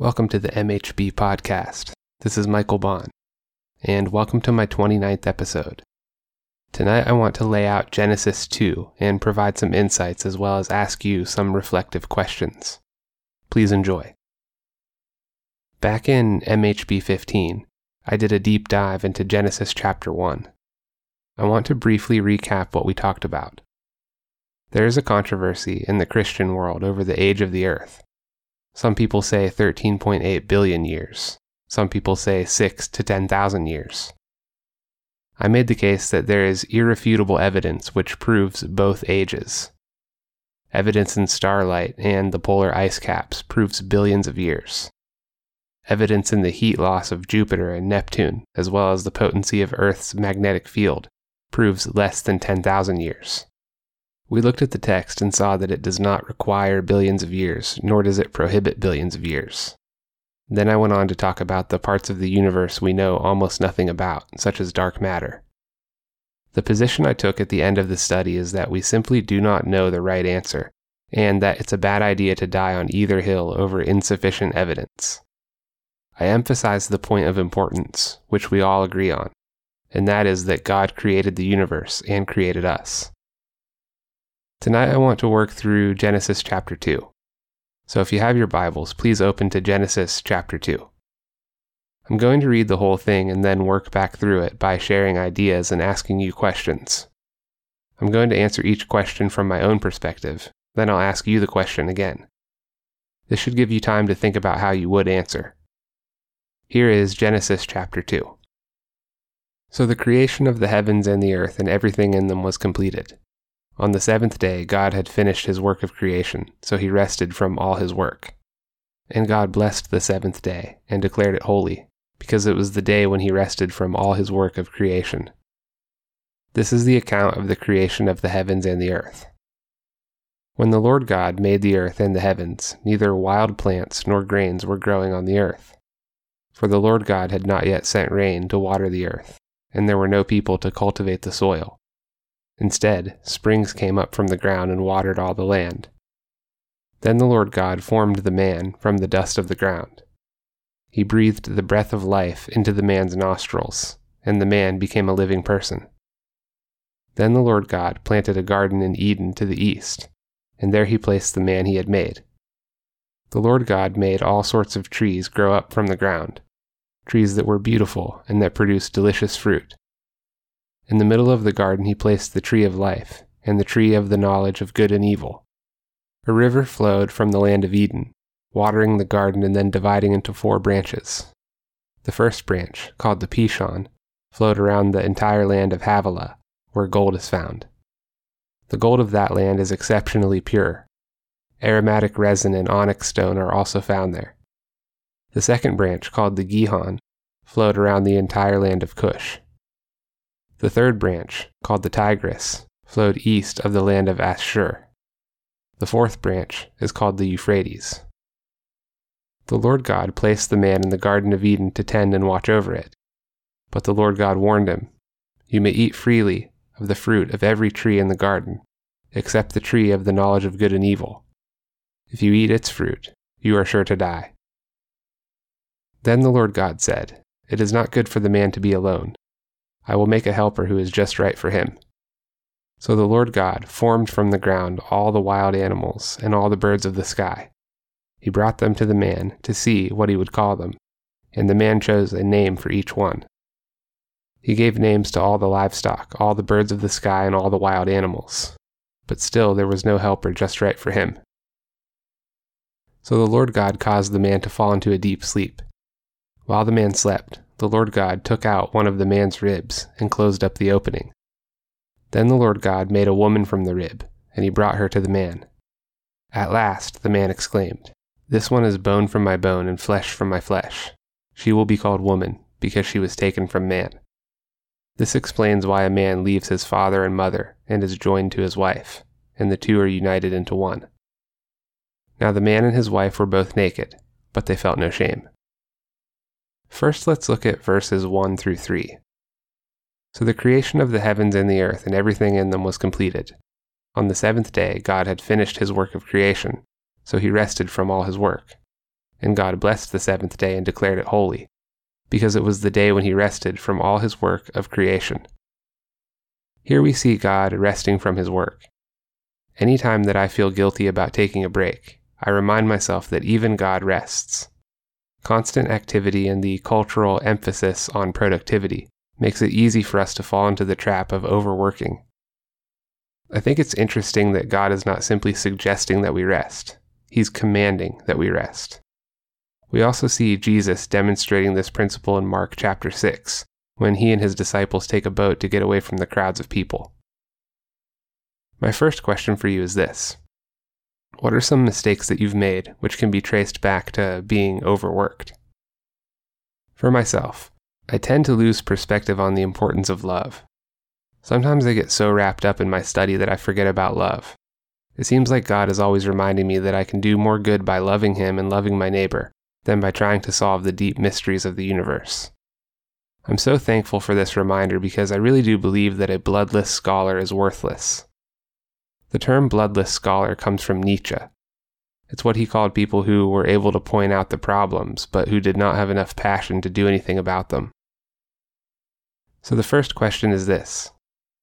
Welcome to the MHB podcast. This is Michael Baun, and welcome to my 29th episode. Tonight I want to lay out Genesis 2 and provide some insights as well as ask you some reflective questions. Please enjoy. Back in MHB 15, I did a deep dive into Genesis chapter 1. I want to briefly recap what we talked about. There is a controversy in the Christian world over the age of the earth some people say 13.8 billion years. Some people say 6 to 10,000 years. I made the case that there is irrefutable evidence which proves both ages. Evidence in starlight and the polar ice caps proves billions of years. Evidence in the heat loss of Jupiter and Neptune, as well as the potency of Earth's magnetic field, proves less than 10,000 years. We looked at the text and saw that it does not require billions of years, nor does it prohibit billions of years. Then I went on to talk about the parts of the universe we know almost nothing about, such as dark matter. The position I took at the end of the study is that we simply do not know the right answer, and that it's a bad idea to die on either hill over insufficient evidence. I emphasize the point of importance, which we all agree on, and that is that God created the universe and created us. Tonight I want to work through Genesis chapter 2. So if you have your Bibles, please open to Genesis chapter 2. I'm going to read the whole thing and then work back through it by sharing ideas and asking you questions. I'm going to answer each question from my own perspective, then I'll ask you the question again. This should give you time to think about how you would answer. Here is Genesis chapter 2. So the creation of the heavens and the earth and everything in them was completed. On the seventh day, God had finished his work of creation, so he rested from all his work. And God blessed the seventh day, and declared it holy, because it was the day when he rested from all his work of creation. This is the account of the creation of the heavens and the earth. When the Lord God made the earth and the heavens, neither wild plants nor grains were growing on the earth. For the Lord God had not yet sent rain to water the earth, and there were no people to cultivate the soil. Instead, springs came up from the ground and watered all the land. Then the Lord God formed the man from the dust of the ground. He breathed the breath of life into the man's nostrils, and the man became a living person. Then the Lord God planted a garden in Eden to the east, and there he placed the man he had made. The Lord God made all sorts of trees grow up from the ground, trees that were beautiful and that produced delicious fruit in the middle of the garden he placed the tree of life, and the tree of the knowledge of good and evil. A river flowed from the land of Eden, watering the garden and then dividing into four branches. The first branch, called the Pishon, flowed around the entire land of Havilah, where gold is found. The gold of that land is exceptionally pure. Aromatic resin and onyx stone are also found there. The second branch, called the Gihon, flowed around the entire land of Cush. The third branch, called the Tigris, flowed east of the land of Ashur. The fourth branch is called the Euphrates. The Lord God placed the man in the Garden of Eden to tend and watch over it. But the Lord God warned him, You may eat freely of the fruit of every tree in the garden, except the tree of the knowledge of good and evil. If you eat its fruit, you are sure to die. Then the Lord God said, It is not good for the man to be alone. I will make a helper who is just right for him. So the Lord God formed from the ground all the wild animals and all the birds of the sky. He brought them to the man to see what he would call them, and the man chose a name for each one. He gave names to all the livestock, all the birds of the sky, and all the wild animals. But still there was no helper just right for him. So the Lord God caused the man to fall into a deep sleep. While the man slept, the Lord God took out one of the man's ribs and closed up the opening. Then the Lord God made a woman from the rib, and he brought her to the man. At last the man exclaimed, This one is bone from my bone and flesh from my flesh. She will be called woman, because she was taken from man. This explains why a man leaves his father and mother and is joined to his wife, and the two are united into one. Now the man and his wife were both naked, but they felt no shame. First, let's look at verses 1 through 3. So the creation of the heavens and the earth and everything in them was completed. On the seventh day, God had finished his work of creation, so he rested from all his work. and God blessed the seventh day and declared it holy, because it was the day when he rested from all his work of creation. Here we see God resting from his work. Any time that I feel guilty about taking a break, I remind myself that even God rests. Constant activity and the cultural emphasis on productivity makes it easy for us to fall into the trap of overworking. I think it's interesting that God is not simply suggesting that we rest, He's commanding that we rest. We also see Jesus demonstrating this principle in Mark chapter 6, when he and his disciples take a boat to get away from the crowds of people. My first question for you is this What are some mistakes that you've made which can be traced back to being overworked? For myself, I tend to lose perspective on the importance of love. Sometimes I get so wrapped up in my study that I forget about love. It seems like God is always reminding me that I can do more good by loving Him and loving my neighbor than by trying to solve the deep mysteries of the universe. I'm so thankful for this reminder because I really do believe that a bloodless scholar is worthless. The term bloodless scholar comes from Nietzsche. It's what he called people who were able to point out the problems, but who did not have enough passion to do anything about them. So the first question is this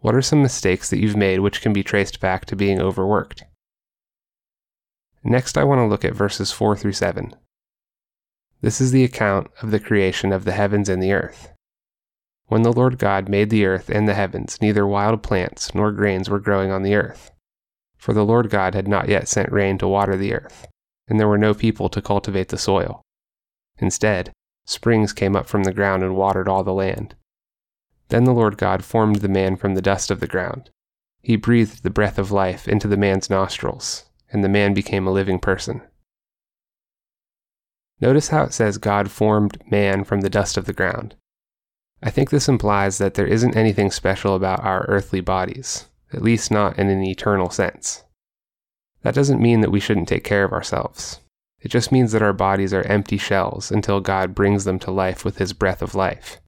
What are some mistakes that you've made which can be traced back to being overworked? Next, I want to look at verses 4 through 7. This is the account of the creation of the heavens and the earth. When the Lord God made the earth and the heavens, neither wild plants nor grains were growing on the earth. For the Lord God had not yet sent rain to water the earth, and there were no people to cultivate the soil. Instead, springs came up from the ground and watered all the land. Then the Lord God formed the man from the dust of the ground. He breathed the breath of life into the man's nostrils, and the man became a living person. Notice how it says God formed man from the dust of the ground. I think this implies that there isn't anything special about our earthly bodies, at least not in an eternal sense. That doesn't mean that we shouldn't take care of ourselves. It just means that our bodies are empty shells until God brings them to life with His breath of life.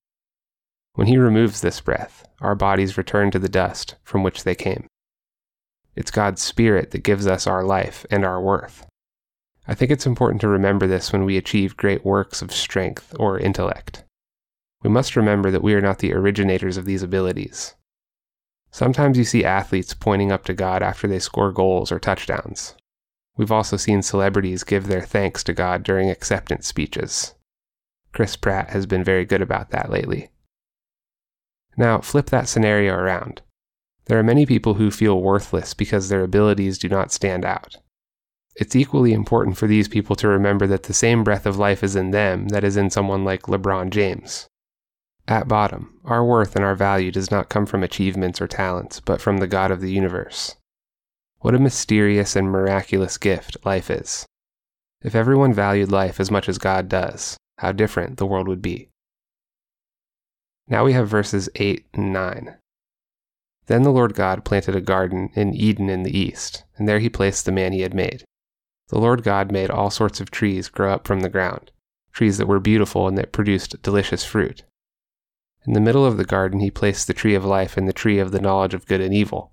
When He removes this breath, our bodies return to the dust from which they came. It's God's Spirit that gives us our life and our worth. I think it's important to remember this when we achieve great works of strength or intellect. We must remember that we are not the originators of these abilities. Sometimes you see athletes pointing up to God after they score goals or touchdowns. We've also seen celebrities give their thanks to God during acceptance speeches. Chris Pratt has been very good about that lately. Now, flip that scenario around. There are many people who feel worthless because their abilities do not stand out. It's equally important for these people to remember that the same breath of life is in them that is in someone like LeBron James. At bottom, our worth and our value does not come from achievements or talents, but from the God of the universe. What a mysterious and miraculous gift life is. If everyone valued life as much as God does, how different the world would be. Now we have verses 8 and 9. Then the Lord God planted a garden in Eden in the east, and there he placed the man he had made. The Lord God made all sorts of trees grow up from the ground, trees that were beautiful and that produced delicious fruit. In the middle of the garden, he placed the tree of life and the tree of the knowledge of good and evil.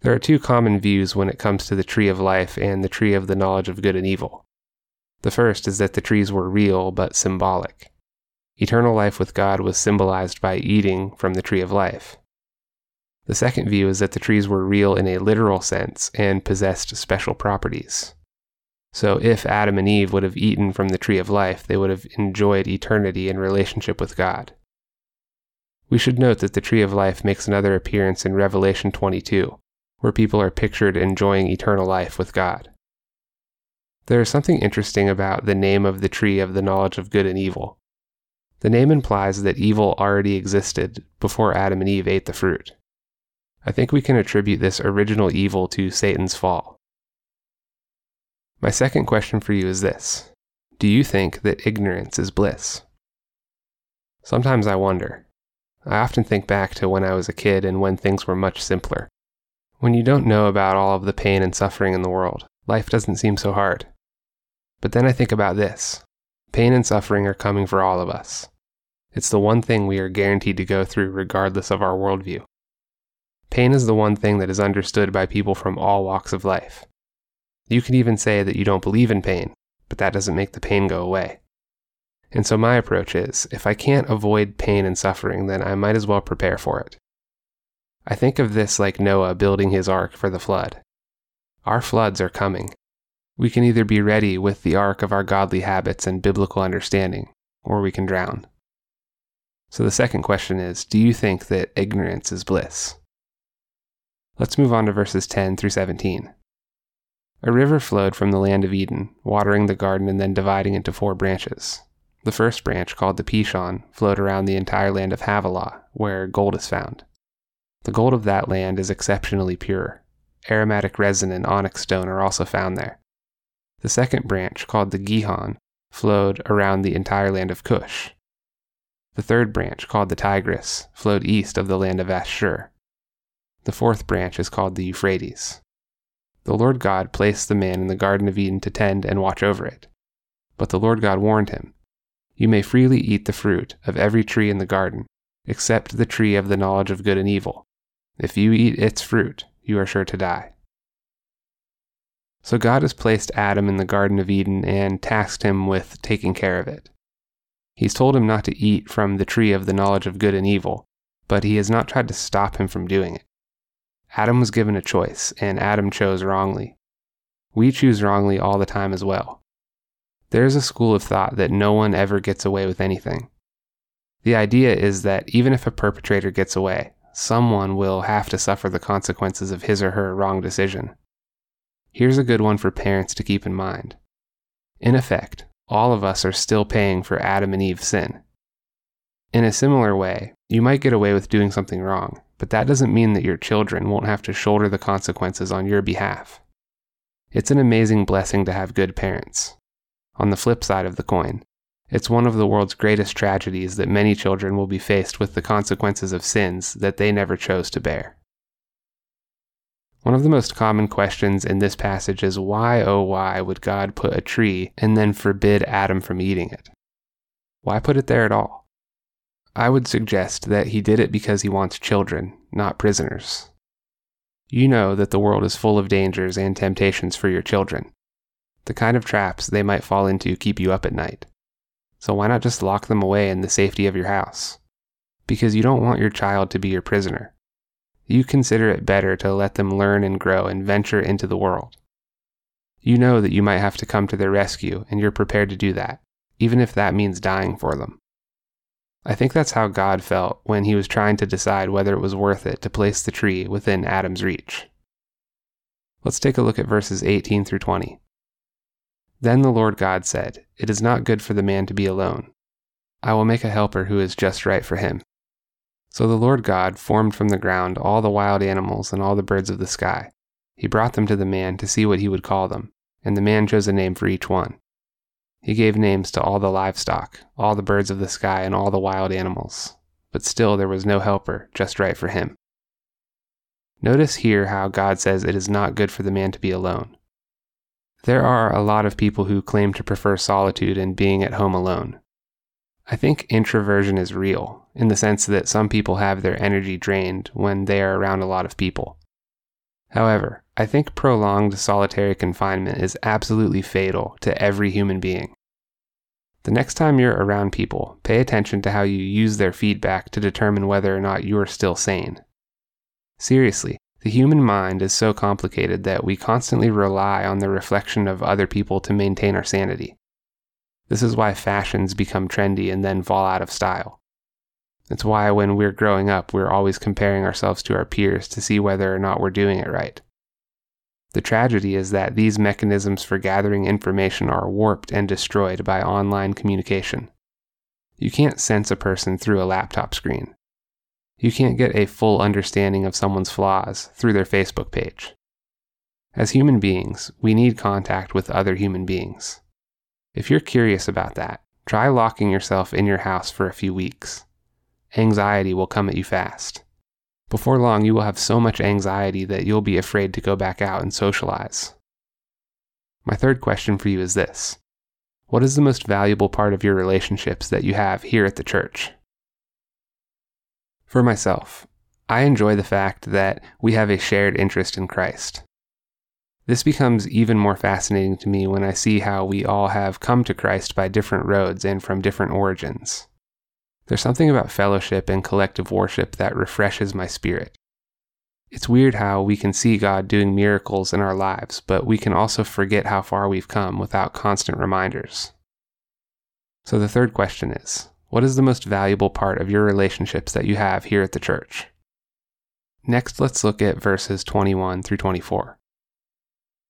There are two common views when it comes to the tree of life and the tree of the knowledge of good and evil. The first is that the trees were real but symbolic. Eternal life with God was symbolized by eating from the tree of life. The second view is that the trees were real in a literal sense and possessed special properties. So if Adam and Eve would have eaten from the tree of life, they would have enjoyed eternity in relationship with God. We should note that the tree of life makes another appearance in Revelation 22, where people are pictured enjoying eternal life with God. There is something interesting about the name of the tree of the knowledge of good and evil. The name implies that evil already existed before Adam and Eve ate the fruit. I think we can attribute this original evil to Satan's fall. My second question for you is this Do you think that ignorance is bliss? Sometimes I wonder. I often think back to when I was a kid and when things were much simpler. When you don't know about all of the pain and suffering in the world, life doesn't seem so hard. But then I think about this pain and suffering are coming for all of us. It's the one thing we are guaranteed to go through regardless of our worldview. Pain is the one thing that is understood by people from all walks of life. You can even say that you don't believe in pain, but that doesn't make the pain go away. And so my approach is if I can't avoid pain and suffering, then I might as well prepare for it. I think of this like Noah building his ark for the flood. Our floods are coming. We can either be ready with the ark of our godly habits and biblical understanding, or we can drown. So the second question is Do you think that ignorance is bliss? Let's move on to verses 10 through 17. A river flowed from the land of Eden, watering the garden and then dividing into four branches. The first branch, called the Pishon, flowed around the entire land of Havilah, where gold is found. The gold of that land is exceptionally pure. Aromatic resin and onyx stone are also found there. The second branch, called the Gihon, flowed around the entire land of Cush. The third branch, called the Tigris, flowed east of the land of Ashur. The fourth branch is called the Euphrates. The Lord God placed the man in the Garden of Eden to tend and watch over it. But the Lord God warned him you may freely eat the fruit of every tree in the garden, except the tree of the knowledge of good and evil. If you eat its fruit, you are sure to die. So God has placed Adam in the Garden of Eden and tasked him with taking care of it. He's told him not to eat from the tree of the knowledge of good and evil, but he has not tried to stop him from doing it. Adam was given a choice, and Adam chose wrongly. We choose wrongly all the time as well. There is a school of thought that no one ever gets away with anything. The idea is that even if a perpetrator gets away, someone will have to suffer the consequences of his or her wrong decision. Here's a good one for parents to keep in mind. In effect, all of us are still paying for Adam and Eve's sin. In a similar way, you might get away with doing something wrong, but that doesn't mean that your children won't have to shoulder the consequences on your behalf. It's an amazing blessing to have good parents, on the flip side of the coin, it's one of the world's greatest tragedies that many children will be faced with the consequences of sins that they never chose to bear. One of the most common questions in this passage is why, oh, why would God put a tree and then forbid Adam from eating it? Why put it there at all? I would suggest that he did it because he wants children, not prisoners. You know that the world is full of dangers and temptations for your children the kind of traps they might fall into keep you up at night. So why not just lock them away in the safety of your house? Because you don't want your child to be your prisoner. You consider it better to let them learn and grow and venture into the world. You know that you might have to come to their rescue, and you're prepared to do that, even if that means dying for them. I think that's how God felt when he was trying to decide whether it was worth it to place the tree within Adam's reach. Let's take a look at verses 18 through 20. Then the Lord God said, It is not good for the man to be alone. I will make a helper who is just right for him. So the Lord God formed from the ground all the wild animals and all the birds of the sky. He brought them to the man to see what he would call them, and the man chose a name for each one. He gave names to all the livestock, all the birds of the sky, and all the wild animals. But still there was no helper just right for him. Notice here how God says it is not good for the man to be alone. There are a lot of people who claim to prefer solitude and being at home alone. I think introversion is real, in the sense that some people have their energy drained when they are around a lot of people. However, I think prolonged solitary confinement is absolutely fatal to every human being. The next time you're around people, pay attention to how you use their feedback to determine whether or not you are still sane. Seriously, the human mind is so complicated that we constantly rely on the reflection of other people to maintain our sanity. This is why fashions become trendy and then fall out of style. It's why when we're growing up, we're always comparing ourselves to our peers to see whether or not we're doing it right. The tragedy is that these mechanisms for gathering information are warped and destroyed by online communication. You can't sense a person through a laptop screen. You can't get a full understanding of someone's flaws through their Facebook page. As human beings, we need contact with other human beings. If you're curious about that, try locking yourself in your house for a few weeks. Anxiety will come at you fast. Before long, you will have so much anxiety that you'll be afraid to go back out and socialize. My third question for you is this What is the most valuable part of your relationships that you have here at the church? For myself, I enjoy the fact that we have a shared interest in Christ. This becomes even more fascinating to me when I see how we all have come to Christ by different roads and from different origins. There's something about fellowship and collective worship that refreshes my spirit. It's weird how we can see God doing miracles in our lives, but we can also forget how far we've come without constant reminders. So the third question is What is the most valuable part of your relationships that you have here at the church? Next, let's look at verses 21 through 24.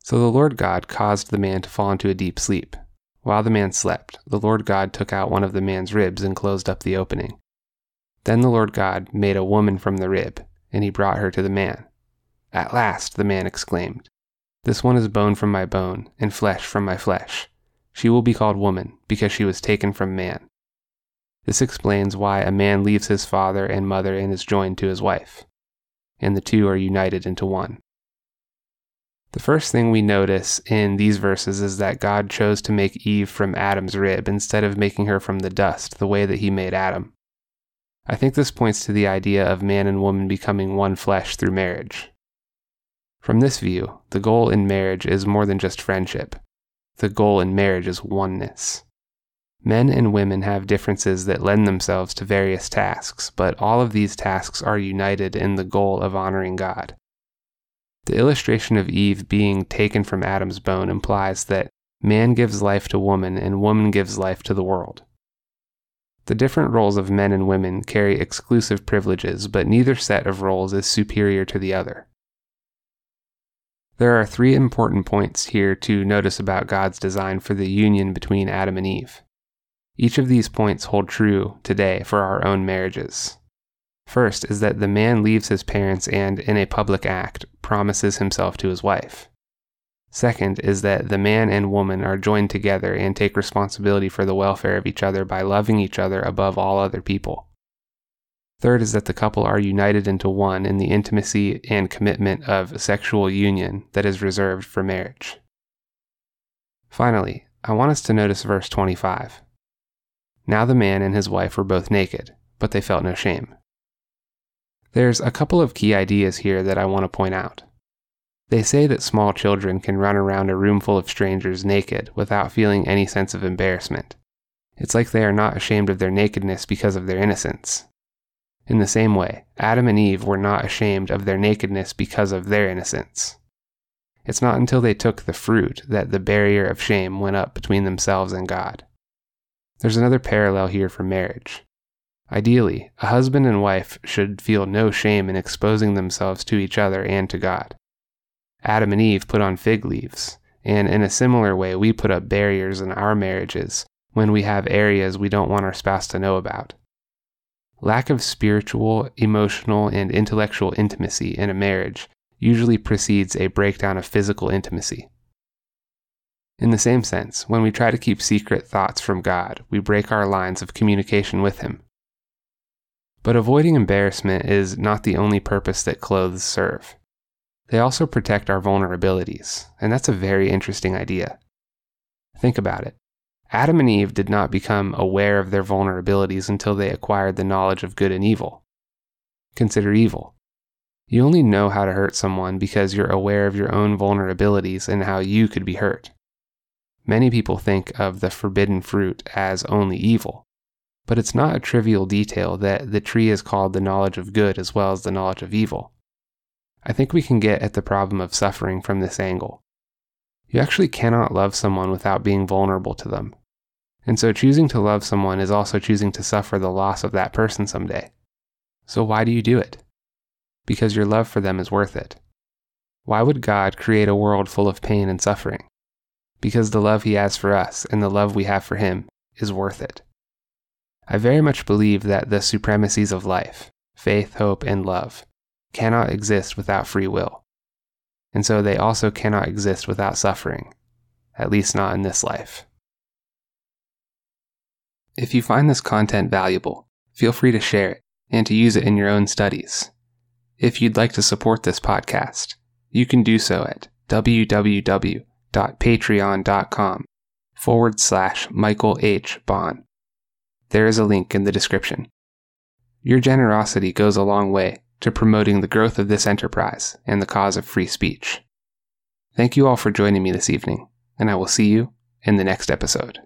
So the Lord God caused the man to fall into a deep sleep. While the man slept, the Lord God took out one of the man's ribs and closed up the opening. Then the Lord God made a woman from the rib and he brought her to the man. At last, the man exclaimed, This one is bone from my bone, and flesh from my flesh. She will be called woman, because she was taken from man. This explains why a man leaves his father and mother and is joined to his wife, and the two are united into one. The first thing we notice in these verses is that God chose to make Eve from Adam's rib instead of making her from the dust, the way that he made Adam. I think this points to the idea of man and woman becoming one flesh through marriage. From this view, the goal in marriage is more than just friendship. The goal in marriage is oneness. Men and women have differences that lend themselves to various tasks, but all of these tasks are united in the goal of honoring God. The illustration of Eve being taken from Adam's bone implies that man gives life to woman and woman gives life to the world. The different roles of men and women carry exclusive privileges, but neither set of roles is superior to the other. There are three important points here to notice about God's design for the union between Adam and Eve. Each of these points hold true today for our own marriages. First is that the man leaves his parents and, in a public act, promises himself to his wife. Second is that the man and woman are joined together and take responsibility for the welfare of each other by loving each other above all other people. Third is that the couple are united into one in the intimacy and commitment of sexual union that is reserved for marriage. Finally, I want us to notice verse 25. Now the man and his wife were both naked, but they felt no shame. There's a couple of key ideas here that I want to point out. They say that small children can run around a room full of strangers naked without feeling any sense of embarrassment. It's like they are not ashamed of their nakedness because of their innocence. In the same way, Adam and Eve were not ashamed of their nakedness because of their innocence. It's not until they took the fruit that the barrier of shame went up between themselves and God. There's another parallel here for marriage. Ideally, a husband and wife should feel no shame in exposing themselves to each other and to God. Adam and Eve put on fig leaves, and in a similar way, we put up barriers in our marriages when we have areas we don't want our spouse to know about. Lack of spiritual, emotional, and intellectual intimacy in a marriage usually precedes a breakdown of physical intimacy. In the same sense, when we try to keep secret thoughts from God, we break our lines of communication with Him. But avoiding embarrassment is not the only purpose that clothes serve. They also protect our vulnerabilities, and that's a very interesting idea. Think about it. Adam and Eve did not become aware of their vulnerabilities until they acquired the knowledge of good and evil. Consider evil. You only know how to hurt someone because you're aware of your own vulnerabilities and how you could be hurt. Many people think of the forbidden fruit as only evil, but it's not a trivial detail that the tree is called the knowledge of good as well as the knowledge of evil. I think we can get at the problem of suffering from this angle. You actually cannot love someone without being vulnerable to them. And so choosing to love someone is also choosing to suffer the loss of that person someday. So why do you do it? Because your love for them is worth it. Why would God create a world full of pain and suffering? Because the love He has for us and the love we have for Him is worth it. I very much believe that the supremacies of life, faith, hope, and love, cannot exist without free will. And so they also cannot exist without suffering, at least not in this life. If you find this content valuable, feel free to share it and to use it in your own studies. If you'd like to support this podcast, you can do so at www.patreon.com forward slash Michael H. Baun. There is a link in the description. Your generosity goes a long way to promoting the growth of this enterprise and the cause of free speech. Thank you all for joining me this evening, and I will see you in the next episode.